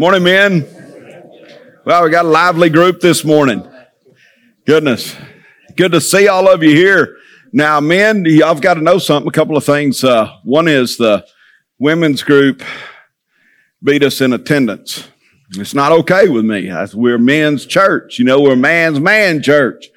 Morning, men. Well, we got a lively group this morning. Goodness. Good to see all of you here. Now, men, have got to know something, a couple of things. Uh, one is the women's group beat us in attendance. It's not okay with me. We're men's church. You know, we're man's man church.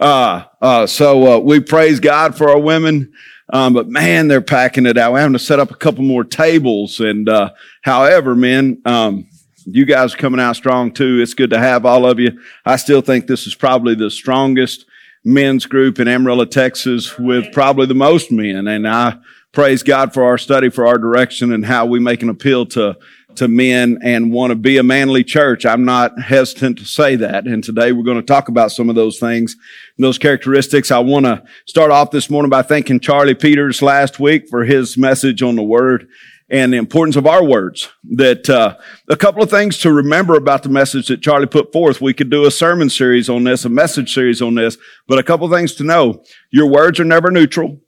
Uh, uh, so, uh, we praise God for our women. Um, but man, they're packing it out. We're having to set up a couple more tables. And, uh, however, men, um, you guys are coming out strong too. It's good to have all of you. I still think this is probably the strongest men's group in Amarillo, Texas with probably the most men. And I praise God for our study, for our direction and how we make an appeal to, to men and want to be a manly church. I'm not hesitant to say that. And today we're going to talk about some of those things, those characteristics. I want to start off this morning by thanking Charlie Peters last week for his message on the word and the importance of our words. That uh, a couple of things to remember about the message that Charlie put forth. We could do a sermon series on this, a message series on this, but a couple of things to know. Your words are never neutral.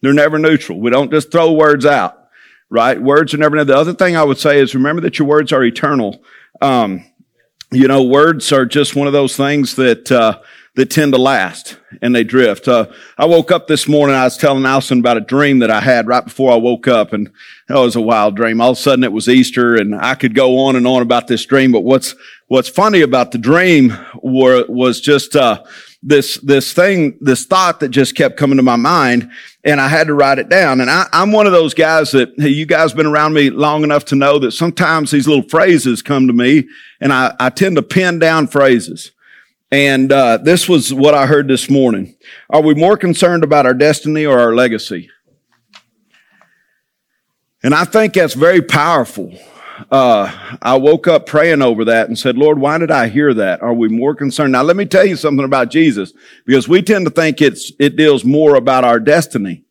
They're never neutral. We don't just throw words out, right? Words are never. neutral. The other thing I would say is remember that your words are eternal. Um, you know, words are just one of those things that. Uh, that tend to last and they drift. Uh, I woke up this morning. I was telling Allison about a dream that I had right before I woke up, and that was a wild dream. All of a sudden, it was Easter, and I could go on and on about this dream. But what's what's funny about the dream were, was just uh, this this thing, this thought that just kept coming to my mind, and I had to write it down. And I, am one of those guys that hey, you guys been around me long enough to know that sometimes these little phrases come to me, and I, I tend to pin down phrases. And uh, this was what I heard this morning. Are we more concerned about our destiny or our legacy? And I think that's very powerful. Uh, I woke up praying over that and said, Lord, why did I hear that? Are we more concerned? Now, let me tell you something about Jesus, because we tend to think it's, it deals more about our destiny.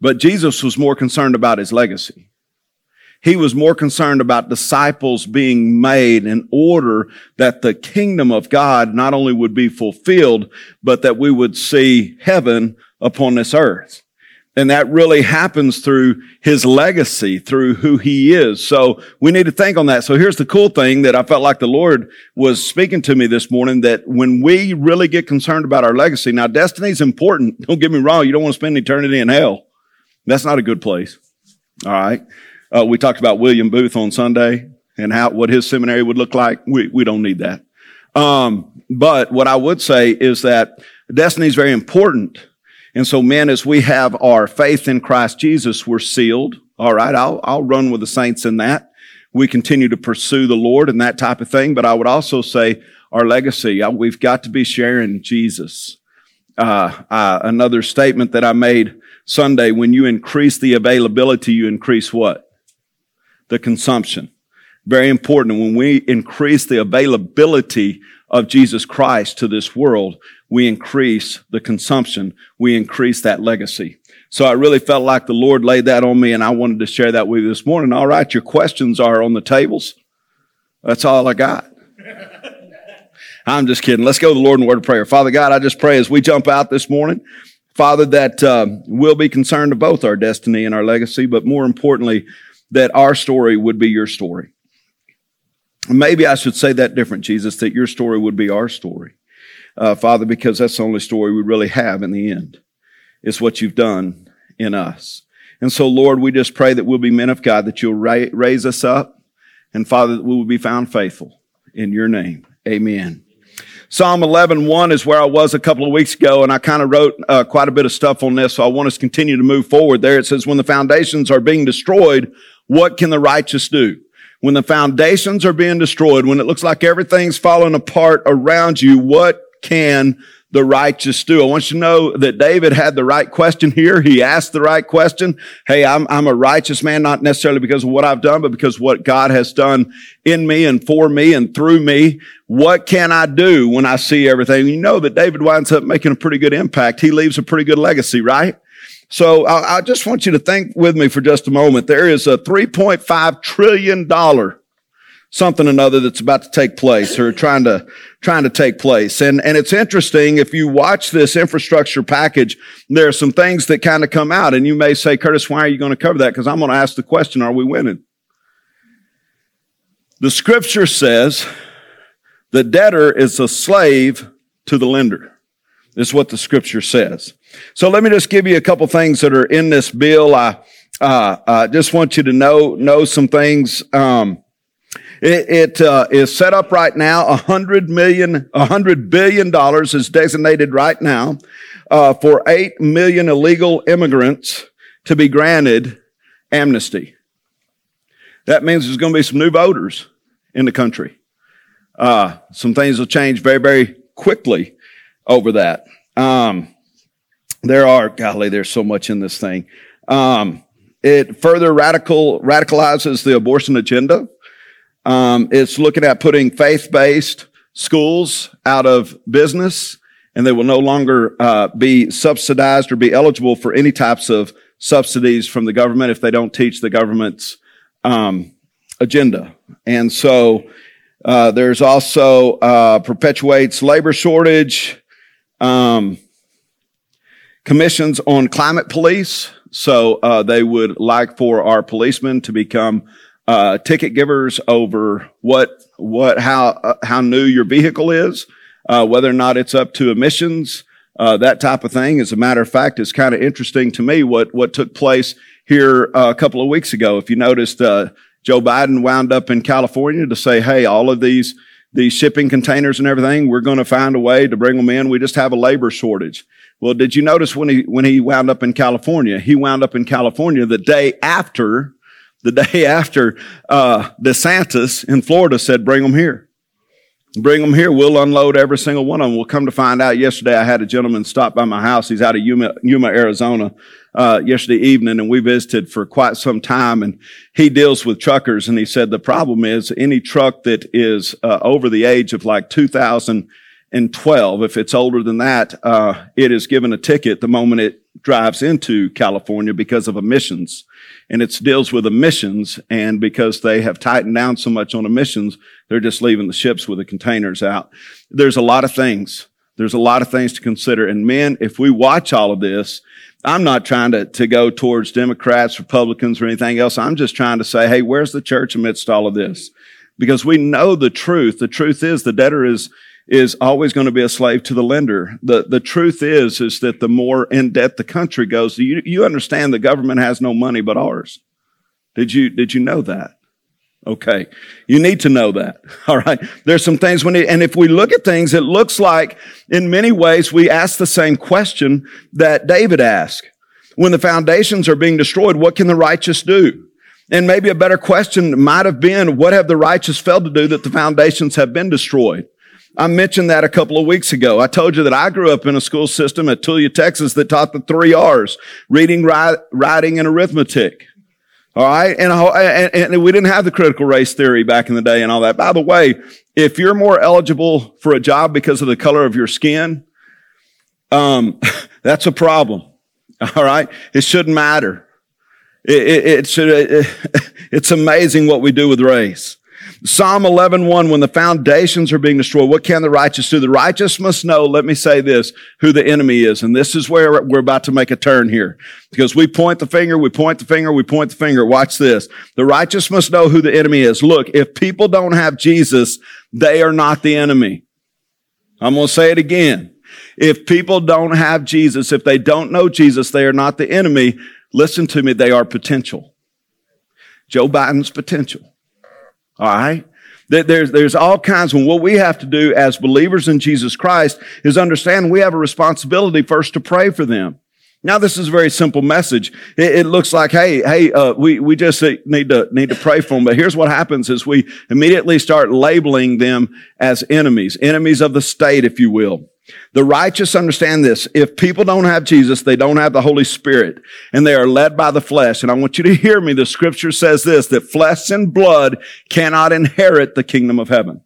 But Jesus was more concerned about his legacy. He was more concerned about disciples being made in order that the kingdom of God not only would be fulfilled, but that we would see heaven upon this earth. And that really happens through his legacy, through who he is. So we need to think on that. So here's the cool thing that I felt like the Lord was speaking to me this morning that when we really get concerned about our legacy, now destiny is important. Don't get me wrong. You don't want to spend eternity in hell. That's not a good place. All right. Uh, we talked about William Booth on Sunday and how what his seminary would look like. We we don't need that. Um, but what I would say is that destiny is very important. And so, men, as we have our faith in Christ Jesus, we're sealed. All right, I'll I'll run with the saints in that. We continue to pursue the Lord and that type of thing. But I would also say our legacy. We've got to be sharing Jesus. Uh, uh, another statement that I made Sunday: when you increase the availability, you increase what? The consumption. Very important. When we increase the availability of Jesus Christ to this world, we increase the consumption. We increase that legacy. So I really felt like the Lord laid that on me and I wanted to share that with you this morning. All right. Your questions are on the tables. That's all I got. I'm just kidding. Let's go to the Lord in word of prayer. Father God, I just pray as we jump out this morning, Father, that uh, we'll be concerned of both our destiny and our legacy, but more importantly, that our story would be your story. Maybe I should say that different, Jesus, that your story would be our story. Uh, Father, because that's the only story we really have in the end. It's what you've done in us. And so, Lord, we just pray that we'll be men of God, that you'll ra- raise us up, and Father, that we will be found faithful. In your name, amen. Psalm 11, 1 is where I was a couple of weeks ago, and I kind of wrote uh, quite a bit of stuff on this, so I want us to continue to move forward there. It says, when the foundations are being destroyed, what can the righteous do? When the foundations are being destroyed, when it looks like everything's falling apart around you, what can the righteous do? I want you to know that David had the right question here. He asked the right question. Hey, I'm, I'm a righteous man, not necessarily because of what I've done, but because what God has done in me and for me and through me. What can I do when I see everything? You know that David winds up making a pretty good impact. He leaves a pretty good legacy, right? So I, I just want you to think with me for just a moment. There is a $3.5 trillion something another that's about to take place or trying to trying to take place and and it's interesting if you watch this infrastructure package there are some things that kind of come out and you may say curtis why are you going to cover that because i'm going to ask the question are we winning The scripture says the debtor is a slave to the lender. This is what the scripture says. So let me just give you a couple things that are in this bill. I uh, just want you to know know some things. Um, it, it uh, is set up right now. A hundred million, a hundred billion dollars is designated right now uh, for eight million illegal immigrants to be granted amnesty. That means there's going to be some new voters in the country. Uh, some things will change very, very quickly over that. Um, there are, golly, there's so much in this thing. Um, it further radical radicalizes the abortion agenda. Um, it's looking at putting faith-based schools out of business, and they will no longer uh, be subsidized or be eligible for any types of subsidies from the government if they don't teach the government's um, agenda. And so uh, there's also uh, perpetuates labor shortage, um, commissions on climate police. So uh, they would like for our policemen to become uh, ticket givers over what what how uh, how new your vehicle is, uh, whether or not it's up to emissions. that type of thing. As a matter of fact, it's kind of interesting to me what what took place here a couple of weeks ago. If you noticed, Joe Biden wound up in California to say, hey, all of these, these shipping containers and everything, we're going to find a way to bring them in. We just have a labor shortage. Well, did you notice when he, when he wound up in California? He wound up in California the day after, the day after, uh, DeSantis in Florida said, bring them here. Bring them here. We'll unload every single one of them. We'll come to find out. Yesterday, I had a gentleman stop by my house. He's out of Yuma, Yuma Arizona, uh, yesterday evening, and we visited for quite some time. And he deals with truckers, and he said the problem is any truck that is uh, over the age of like 2012, if it's older than that, uh, it is given a ticket the moment it drives into California because of emissions and it deals with emissions. And because they have tightened down so much on emissions, they're just leaving the ships with the containers out. There's a lot of things. There's a lot of things to consider. And men, if we watch all of this, I'm not trying to, to go towards Democrats, Republicans, or anything else. I'm just trying to say, hey, where's the church amidst all of this? Because we know the truth. The truth is the debtor is is always going to be a slave to the lender. The, the truth is, is that the more in debt the country goes, you, you understand the government has no money but ours. Did you, did you know that? Okay. You need to know that. All right. There's some things we need, and if we look at things, it looks like in many ways we ask the same question that David asked. When the foundations are being destroyed, what can the righteous do? And maybe a better question might have been, what have the righteous failed to do that the foundations have been destroyed? I mentioned that a couple of weeks ago. I told you that I grew up in a school system at Tulia, Texas that taught the three R's, reading, writing, and arithmetic. All right. And, and, and, we didn't have the critical race theory back in the day and all that. By the way, if you're more eligible for a job because of the color of your skin, um, that's a problem. All right. It shouldn't matter. It, it, it should, it, it's amazing what we do with race. Psalm 11, 1, when the foundations are being destroyed, what can the righteous do? The righteous must know, let me say this, who the enemy is. And this is where we're about to make a turn here. Because we point the finger, we point the finger, we point the finger. Watch this. The righteous must know who the enemy is. Look, if people don't have Jesus, they are not the enemy. I'm going to say it again. If people don't have Jesus, if they don't know Jesus, they are not the enemy. Listen to me, they are potential. Joe Biden's potential. All right. There's, there's all kinds of what we have to do as believers in Jesus Christ is understand we have a responsibility first to pray for them. Now, this is a very simple message. It, it looks like, hey, hey, uh, we, we just need to, need to pray for them. But here's what happens is we immediately start labeling them as enemies, enemies of the state, if you will. The righteous understand this. If people don't have Jesus, they don't have the Holy Spirit and they are led by the flesh. And I want you to hear me. The scripture says this, that flesh and blood cannot inherit the kingdom of heaven.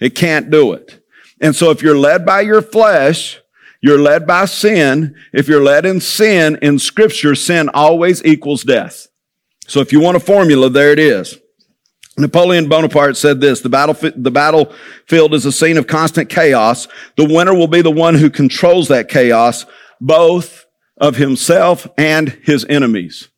It can't do it. And so if you're led by your flesh, you're led by sin. If you're led in sin, in scripture, sin always equals death. So if you want a formula, there it is. Napoleon Bonaparte said this, the, the battlefield is a scene of constant chaos. The winner will be the one who controls that chaos, both of himself and his enemies.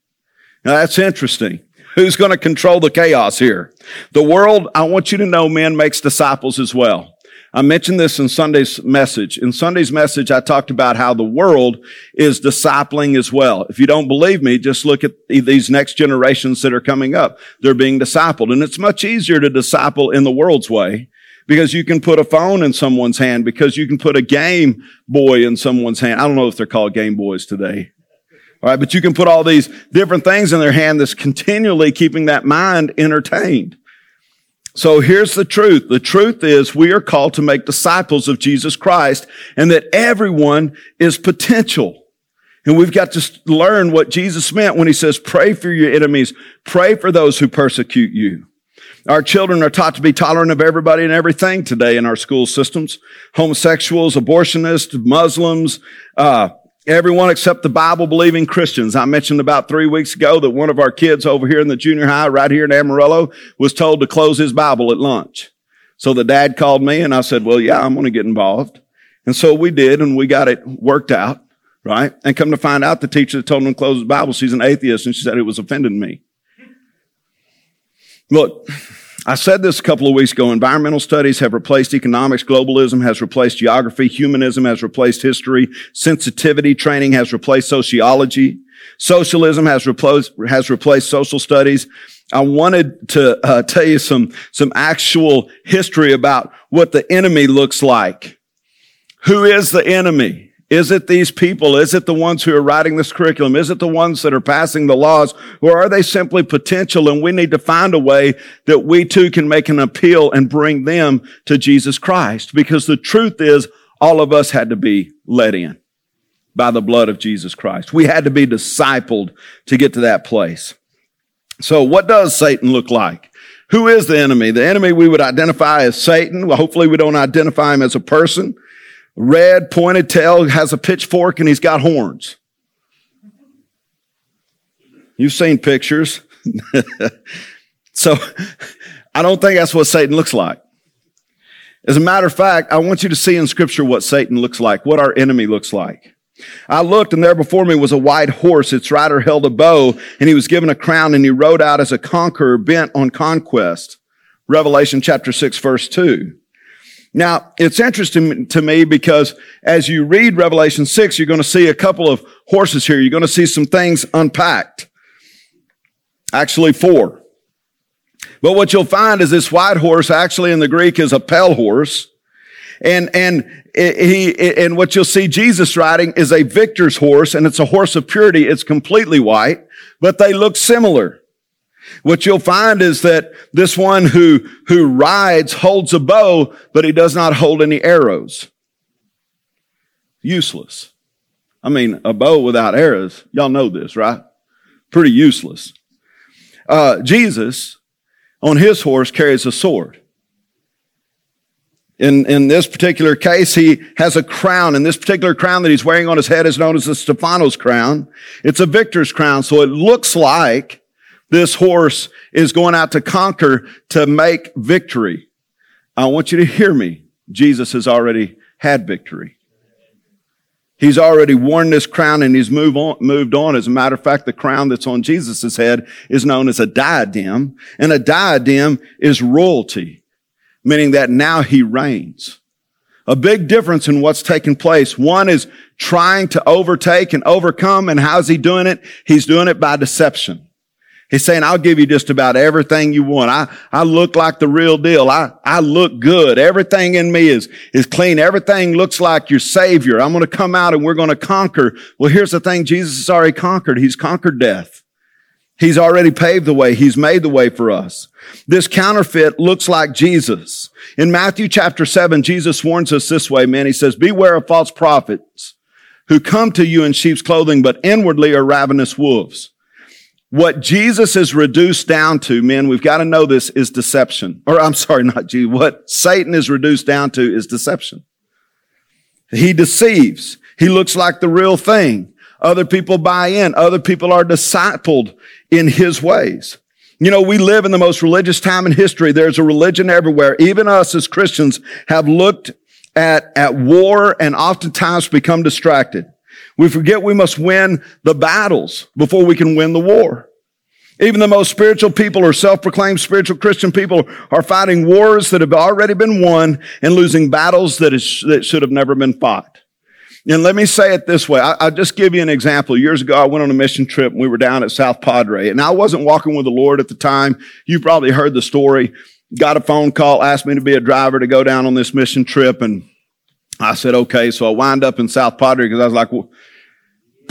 Now that's interesting. Who's going to control the chaos here? The world, I want you to know, man makes disciples as well. I mentioned this in Sunday's message. In Sunday's message, I talked about how the world is discipling as well. If you don't believe me, just look at these next generations that are coming up. They're being discipled. And it's much easier to disciple in the world's way because you can put a phone in someone's hand, because you can put a Game Boy in someone's hand. I don't know if they're called Game Boys today. All right, but you can put all these different things in their hand that's continually keeping that mind entertained. So here's the truth. The truth is we are called to make disciples of Jesus Christ and that everyone is potential. And we've got to learn what Jesus meant when he says, pray for your enemies. Pray for those who persecute you. Our children are taught to be tolerant of everybody and everything today in our school systems. Homosexuals, abortionists, Muslims, uh, Everyone except the Bible believing Christians. I mentioned about three weeks ago that one of our kids over here in the junior high, right here in Amarillo, was told to close his Bible at lunch. So the dad called me and I said, well, yeah, I'm going to get involved. And so we did and we got it worked out, right? And come to find out the teacher that told him to close his Bible, she's an atheist and she said it was offending me. Look, I said this a couple of weeks ago. Environmental studies have replaced economics. Globalism has replaced geography. Humanism has replaced history. Sensitivity training has replaced sociology. Socialism has replaced, has replaced social studies. I wanted to uh, tell you some, some actual history about what the enemy looks like. Who is the enemy? Is it these people? Is it the ones who are writing this curriculum? Is it the ones that are passing the laws? Or are they simply potential and we need to find a way that we too can make an appeal and bring them to Jesus Christ? Because the truth is all of us had to be let in by the blood of Jesus Christ. We had to be discipled to get to that place. So what does Satan look like? Who is the enemy? The enemy we would identify as Satan. Well, hopefully we don't identify him as a person red pointed tail, has a pitchfork, and he's got horns. You've seen pictures. so I don't think that's what Satan looks like. As a matter of fact, I want you to see in scripture what Satan looks like, what our enemy looks like. I looked and there before me was a white horse. Its rider held a bow and he was given a crown and he rode out as a conqueror bent on conquest. Revelation chapter 6 verse 2. Now, it's interesting to me because as you read Revelation 6, you're going to see a couple of horses here. You're going to see some things unpacked. Actually, four. But what you'll find is this white horse actually in the Greek is a pale horse. And, and he, and what you'll see Jesus riding is a victor's horse and it's a horse of purity. It's completely white, but they look similar. What you'll find is that this one who, who rides holds a bow, but he does not hold any arrows. Useless. I mean, a bow without arrows, y'all know this, right? Pretty useless. Uh, Jesus, on his horse, carries a sword. In, in this particular case, he has a crown, and this particular crown that he's wearing on his head is known as the Stephanos crown. It's a victor's crown, so it looks like this horse is going out to conquer to make victory. I want you to hear me. Jesus has already had victory. He's already worn this crown and he's moved on, moved on. As a matter of fact, the crown that's on Jesus' head is known as a diadem, and a diadem is royalty, meaning that now he reigns. A big difference in what's taking place. One is trying to overtake and overcome, and how's he doing it? He's doing it by deception. He's saying, I'll give you just about everything you want. I, I look like the real deal. I, I look good. Everything in me is, is clean. Everything looks like your savior. I'm going to come out and we're going to conquer. Well, here's the thing. Jesus has already conquered. He's conquered death. He's already paved the way. He's made the way for us. This counterfeit looks like Jesus. In Matthew chapter seven, Jesus warns us this way, man. He says, beware of false prophets who come to you in sheep's clothing, but inwardly are ravenous wolves. What Jesus is reduced down to, men, we've got to know this is deception. Or I'm sorry, not Jesus. What Satan is reduced down to is deception. He deceives. He looks like the real thing. Other people buy in. Other people are discipled in his ways. You know, we live in the most religious time in history. There's a religion everywhere. Even us as Christians have looked at, at war and oftentimes become distracted. We forget we must win the battles before we can win the war. Even the most spiritual people or self-proclaimed spiritual Christian people are fighting wars that have already been won and losing battles that, is, that should have never been fought. And let me say it this way. I, will just give you an example. Years ago, I went on a mission trip and we were down at South Padre and I wasn't walking with the Lord at the time. You probably heard the story. Got a phone call, asked me to be a driver to go down on this mission trip. And I said, okay. So I wind up in South Padre because I was like, well,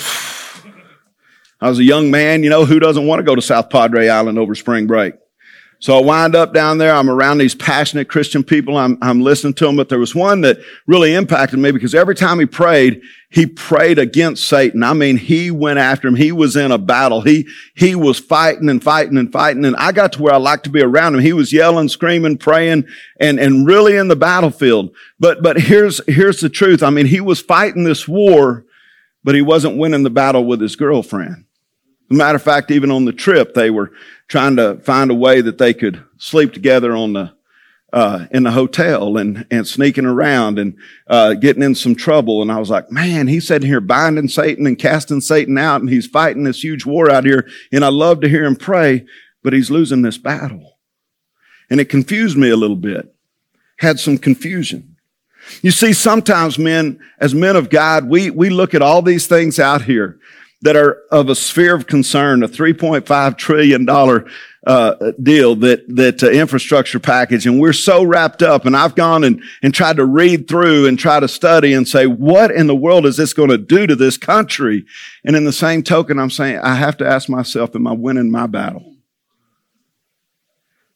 I was a young man, you know, who doesn't want to go to South Padre Island over spring break? So I wind up down there. I'm around these passionate Christian people. I'm, I'm listening to them, but there was one that really impacted me because every time he prayed, he prayed against Satan. I mean, he went after him. He was in a battle. He, he was fighting and fighting and fighting. And I got to where I like to be around him. He was yelling, screaming, praying and, and really in the battlefield. But, but here's, here's the truth. I mean, he was fighting this war, but he wasn't winning the battle with his girlfriend. Matter of fact, even on the trip, they were trying to find a way that they could sleep together on the uh, in the hotel and and sneaking around and uh, getting in some trouble. And I was like, man, he's sitting here binding Satan and casting Satan out, and he's fighting this huge war out here. And I love to hear him pray, but he's losing this battle. And it confused me a little bit. Had some confusion. You see, sometimes men, as men of God, we, we look at all these things out here that are of a sphere of concern, a $3.5 trillion uh, deal that that uh, infrastructure package, and we're so wrapped up. And I've gone and and tried to read through and try to study and say, what in the world is this going to do to this country? And in the same token, I'm saying I have to ask myself, am I winning my battle?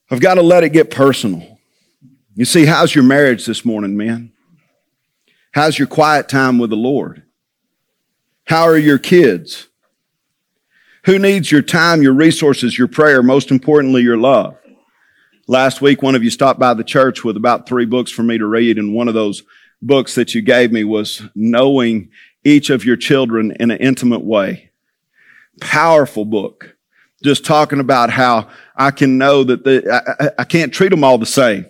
I've got to let it get personal. You see, how's your marriage this morning, man? How's your quiet time with the Lord? How are your kids? Who needs your time, your resources, your prayer, most importantly, your love? Last week, one of you stopped by the church with about three books for me to read, and one of those books that you gave me was Knowing Each of Your Children in an Intimate Way. Powerful book. Just talking about how I can know that the, I, I can't treat them all the same.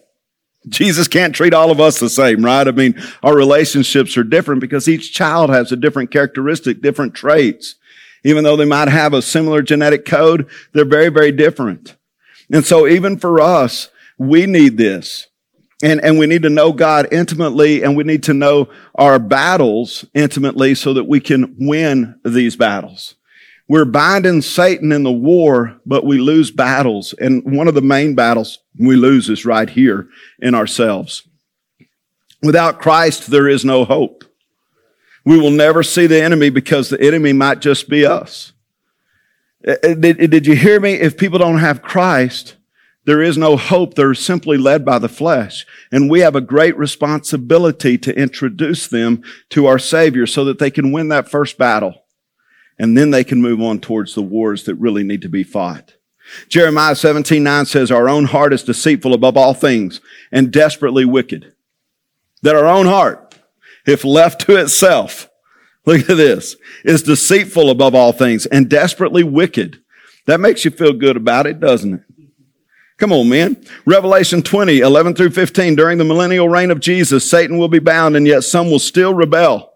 Jesus can't treat all of us the same, right? I mean, our relationships are different because each child has a different characteristic, different traits. Even though they might have a similar genetic code, they're very, very different. And so even for us, we need this. And, and we need to know God intimately and we need to know our battles intimately so that we can win these battles. We're binding Satan in the war, but we lose battles. And one of the main battles we lose is right here in ourselves. Without Christ, there is no hope. We will never see the enemy because the enemy might just be us. Uh, uh, did, did you hear me? If people don't have Christ, there is no hope. They're simply led by the flesh. And we have a great responsibility to introduce them to our Savior so that they can win that first battle and then they can move on towards the wars that really need to be fought. Jeremiah 17, 9 says, Our own heart is deceitful above all things and desperately wicked. That our own heart, if left to itself, look at this, is deceitful above all things and desperately wicked. That makes you feel good about it, doesn't it? Come on, man. Revelation 20, 11 through 15. During the millennial reign of Jesus, Satan will be bound and yet some will still rebel.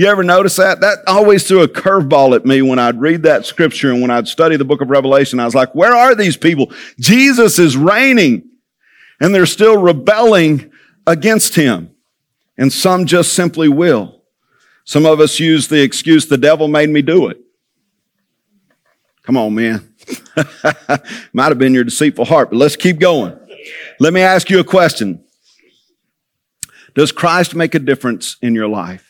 You ever notice that? That always threw a curveball at me when I'd read that scripture and when I'd study the book of Revelation. I was like, where are these people? Jesus is reigning and they're still rebelling against him. And some just simply will. Some of us use the excuse, the devil made me do it. Come on, man. Might have been your deceitful heart, but let's keep going. Let me ask you a question. Does Christ make a difference in your life?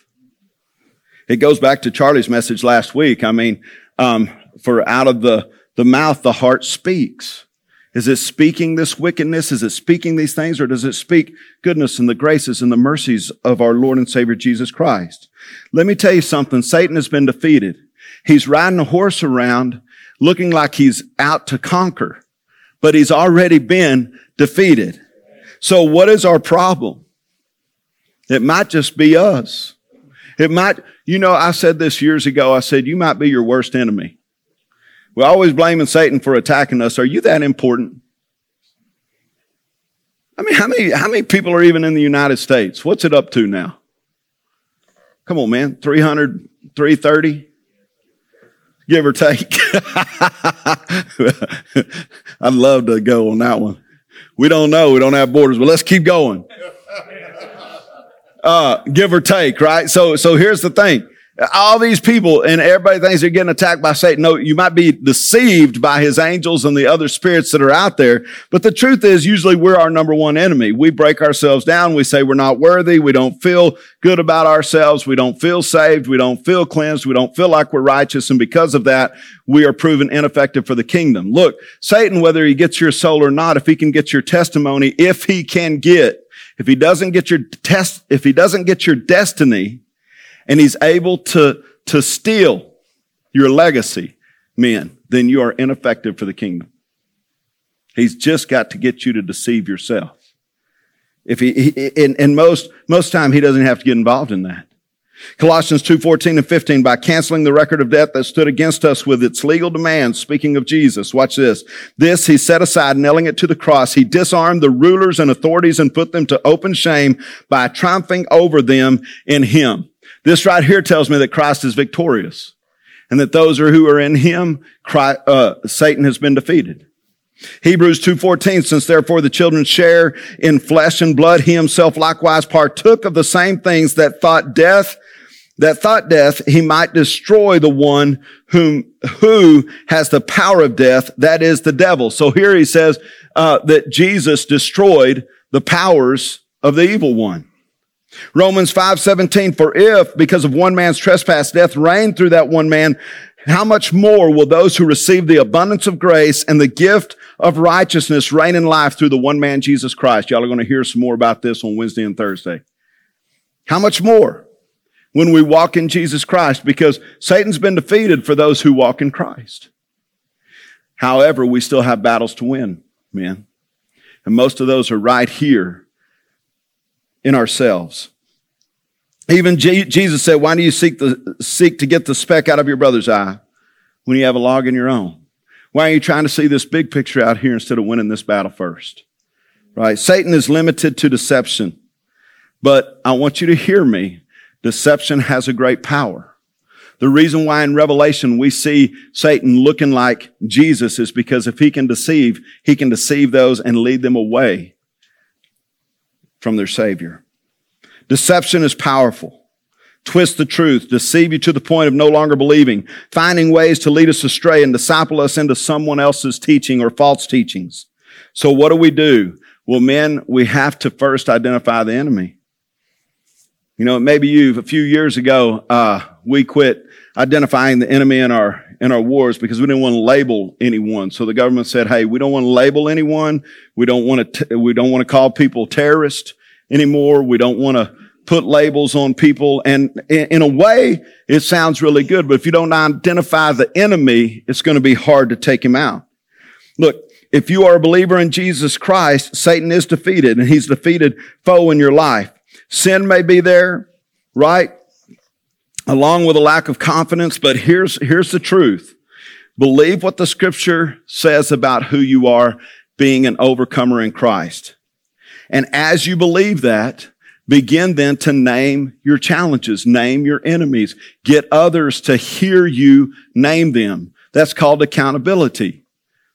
It goes back to Charlie's message last week. I mean, um, for out of the, the mouth, the heart speaks. Is it speaking this wickedness? Is it speaking these things? Or does it speak goodness and the graces and the mercies of our Lord and Savior Jesus Christ? Let me tell you something. Satan has been defeated. He's riding a horse around looking like he's out to conquer, but he's already been defeated. So what is our problem? It might just be us. It might, you know, I said this years ago. I said, you might be your worst enemy. We're always blaming Satan for attacking us. Are you that important? I mean, how many, how many people are even in the United States? What's it up to now? Come on, man. 300, 330? give or take. I'd love to go on that one. We don't know. We don't have borders, but let's keep going. Uh, give or take, right? So, so here's the thing all these people and everybody thinks they're getting attacked by Satan. No, you might be deceived by his angels and the other spirits that are out there. But the truth is usually we're our number one enemy. We break ourselves down. We say we're not worthy. We don't feel good about ourselves. We don't feel saved. We don't feel cleansed. We don't feel like we're righteous. And because of that, we are proven ineffective for the kingdom. Look, Satan, whether he gets your soul or not, if he can get your testimony, if he can get, if he doesn't get your test, if he doesn't get your destiny, and he's able to, to steal your legacy, men, then you are ineffective for the kingdom. He's just got to get you to deceive yourself. If he, he and, and most, most time he doesn't have to get involved in that. Colossians 2:14 and 15, by canceling the record of debt that stood against us with its legal demands, speaking of Jesus. Watch this. This he set aside, nailing it to the cross. He disarmed the rulers and authorities and put them to open shame by triumphing over them in him. This right here tells me that Christ is victorious and that those who are in him, Christ, uh, Satan has been defeated. Hebrews 2.14, since therefore the children share in flesh and blood, he himself likewise partook of the same things that thought death, that thought death, he might destroy the one whom, who has the power of death, that is the devil. So here he says, uh, that Jesus destroyed the powers of the evil one. Romans 5:17 for if because of one man's trespass death reigned through that one man how much more will those who receive the abundance of grace and the gift of righteousness reign in life through the one man Jesus Christ y'all are going to hear some more about this on Wednesday and Thursday how much more when we walk in Jesus Christ because Satan's been defeated for those who walk in Christ however we still have battles to win man and most of those are right here in ourselves. Even Jesus said, why do you seek, the, seek to get the speck out of your brother's eye when you have a log in your own? Why are you trying to see this big picture out here instead of winning this battle first? Right? Satan is limited to deception. But I want you to hear me. Deception has a great power. The reason why in Revelation we see Satan looking like Jesus is because if he can deceive, he can deceive those and lead them away from their Savior. Deception is powerful. Twist the truth, deceive you to the point of no longer believing, finding ways to lead us astray and disciple us into someone else's teaching or false teachings. So what do we do? Well, men, we have to first identify the enemy. You know, maybe you, a few years ago, uh, we quit identifying the enemy in our in our wars because we didn't want to label anyone. So the government said, "Hey, we don't want to label anyone. We don't want to. T- we don't want to call people terrorists anymore. We don't want to put labels on people." And in, in a way, it sounds really good, but if you don't identify the enemy, it's going to be hard to take him out. Look, if you are a believer in Jesus Christ, Satan is defeated, and he's defeated foe in your life. Sin may be there, right? along with a lack of confidence. But here's, here's the truth. Believe what the scripture says about who you are being an overcomer in Christ. And as you believe that, begin then to name your challenges, name your enemies, get others to hear you name them. That's called accountability,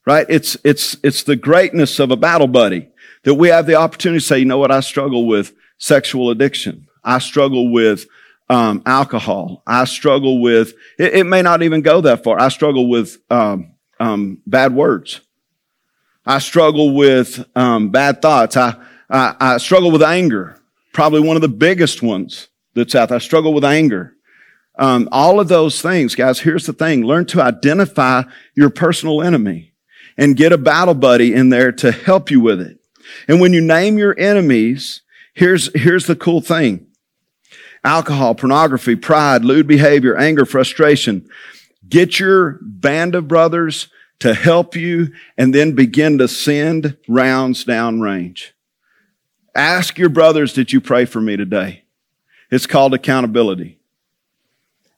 right? It's, it's, it's the greatness of a battle buddy that we have the opportunity to say, you know what? I struggle with sexual addiction. I struggle with um, alcohol. I struggle with, it, it, may not even go that far. I struggle with um, um, bad words. I struggle with um, bad thoughts. I, I, I, struggle with anger. Probably one of the biggest ones that's out there. I struggle with anger. Um, all of those things, guys, here's the thing. Learn to identify your personal enemy and get a battle buddy in there to help you with it. And when you name your enemies, here's, here's the cool thing alcohol, pornography, pride, lewd behavior, anger, frustration. Get your band of brothers to help you and then begin to send rounds down range. Ask your brothers, did you pray for me today? It's called accountability.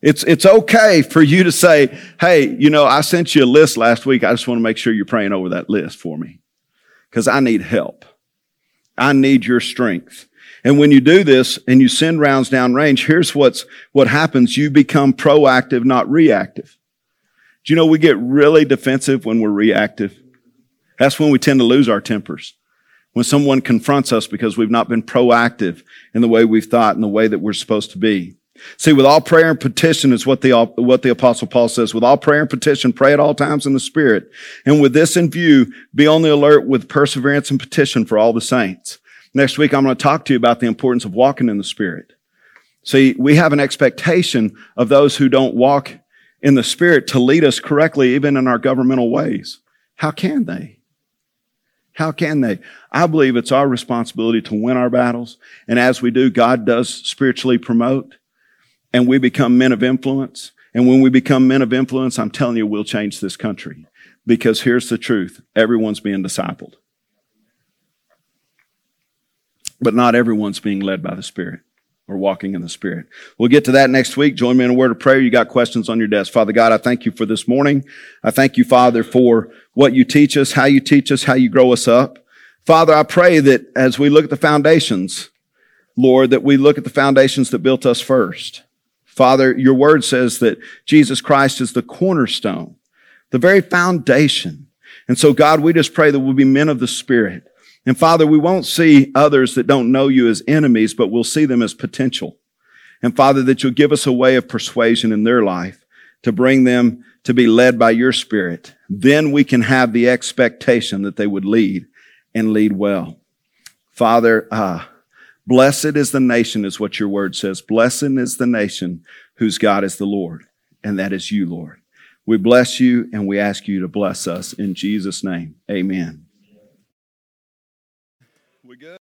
It's, it's okay for you to say, Hey, you know, I sent you a list last week. I just want to make sure you're praying over that list for me because I need help. I need your strength. And when you do this and you send rounds down range, here's what's, what happens. You become proactive, not reactive. Do you know we get really defensive when we're reactive? That's when we tend to lose our tempers. When someone confronts us because we've not been proactive in the way we've thought and the way that we're supposed to be. See, with all prayer and petition is what the, what the apostle Paul says. With all prayer and petition, pray at all times in the spirit. And with this in view, be on the alert with perseverance and petition for all the saints. Next week, I'm going to talk to you about the importance of walking in the spirit. See, we have an expectation of those who don't walk in the spirit to lead us correctly, even in our governmental ways. How can they? How can they? I believe it's our responsibility to win our battles. And as we do, God does spiritually promote and we become men of influence. And when we become men of influence, I'm telling you, we'll change this country. Because here's the truth everyone's being discipled, but not everyone's being led by the Spirit or walking in the Spirit. We'll get to that next week. Join me in a word of prayer. You got questions on your desk. Father God, I thank you for this morning. I thank you, Father, for what you teach us, how you teach us, how you grow us up. Father, I pray that as we look at the foundations, Lord, that we look at the foundations that built us first. Father, your word says that Jesus Christ is the cornerstone, the very foundation. And so, God, we just pray that we'll be men of the Spirit. And Father, we won't see others that don't know you as enemies, but we'll see them as potential. And Father, that you'll give us a way of persuasion in their life to bring them to be led by your Spirit. Then we can have the expectation that they would lead and lead well. Father, uh, Blessed is the nation, is what your word says. Blessed is the nation whose God is the Lord, and that is you, Lord. We bless you and we ask you to bless us in Jesus' name. Amen.